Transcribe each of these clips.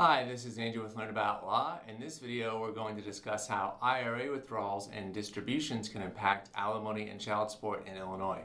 Hi, this is Andrew with Learn About Law. In this video, we're going to discuss how IRA withdrawals and distributions can impact alimony and child support in Illinois.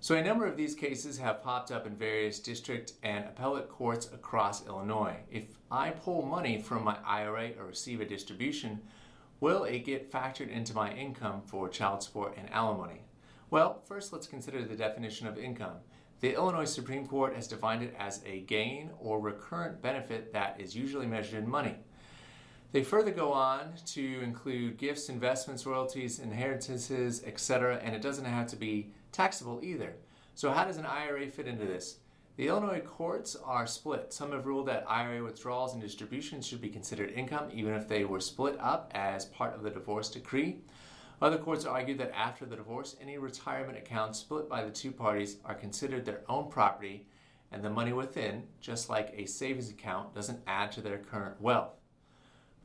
So a number of these cases have popped up in various district and appellate courts across Illinois. If I pull money from my IRA or receive a distribution, will it get factored into my income for child support and alimony? Well, first let's consider the definition of income. The Illinois Supreme Court has defined it as a gain or recurrent benefit that is usually measured in money. They further go on to include gifts, investments, royalties, inheritances, etc., and it doesn't have to be taxable either. So, how does an IRA fit into this? The Illinois courts are split. Some have ruled that IRA withdrawals and distributions should be considered income even if they were split up as part of the divorce decree. Other courts argue that after the divorce, any retirement accounts split by the two parties are considered their own property, and the money within, just like a savings account, doesn't add to their current wealth.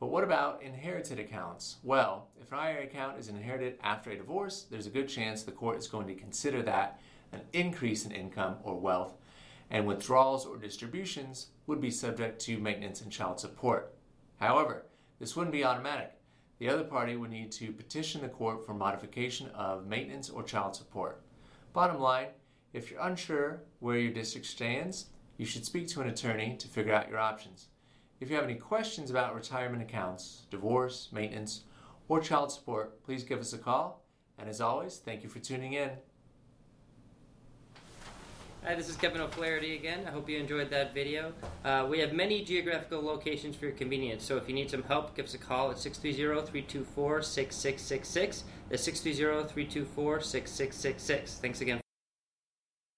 But what about inherited accounts? Well, if an IRA account is inherited after a divorce, there's a good chance the court is going to consider that an increase in income or wealth, and withdrawals or distributions would be subject to maintenance and child support. However, this wouldn't be automatic the other party would need to petition the court for modification of maintenance or child support. Bottom line, if you're unsure where your district stands, you should speak to an attorney to figure out your options. If you have any questions about retirement accounts, divorce, maintenance, or child support, please give us a call. And as always, thank you for tuning in. Hi, this is Kevin O'Flaherty again. I hope you enjoyed that video. Uh, we have many geographical locations for your convenience, so if you need some help, give us a call at 630-324-6666. That's 630-324-6666. Thanks again.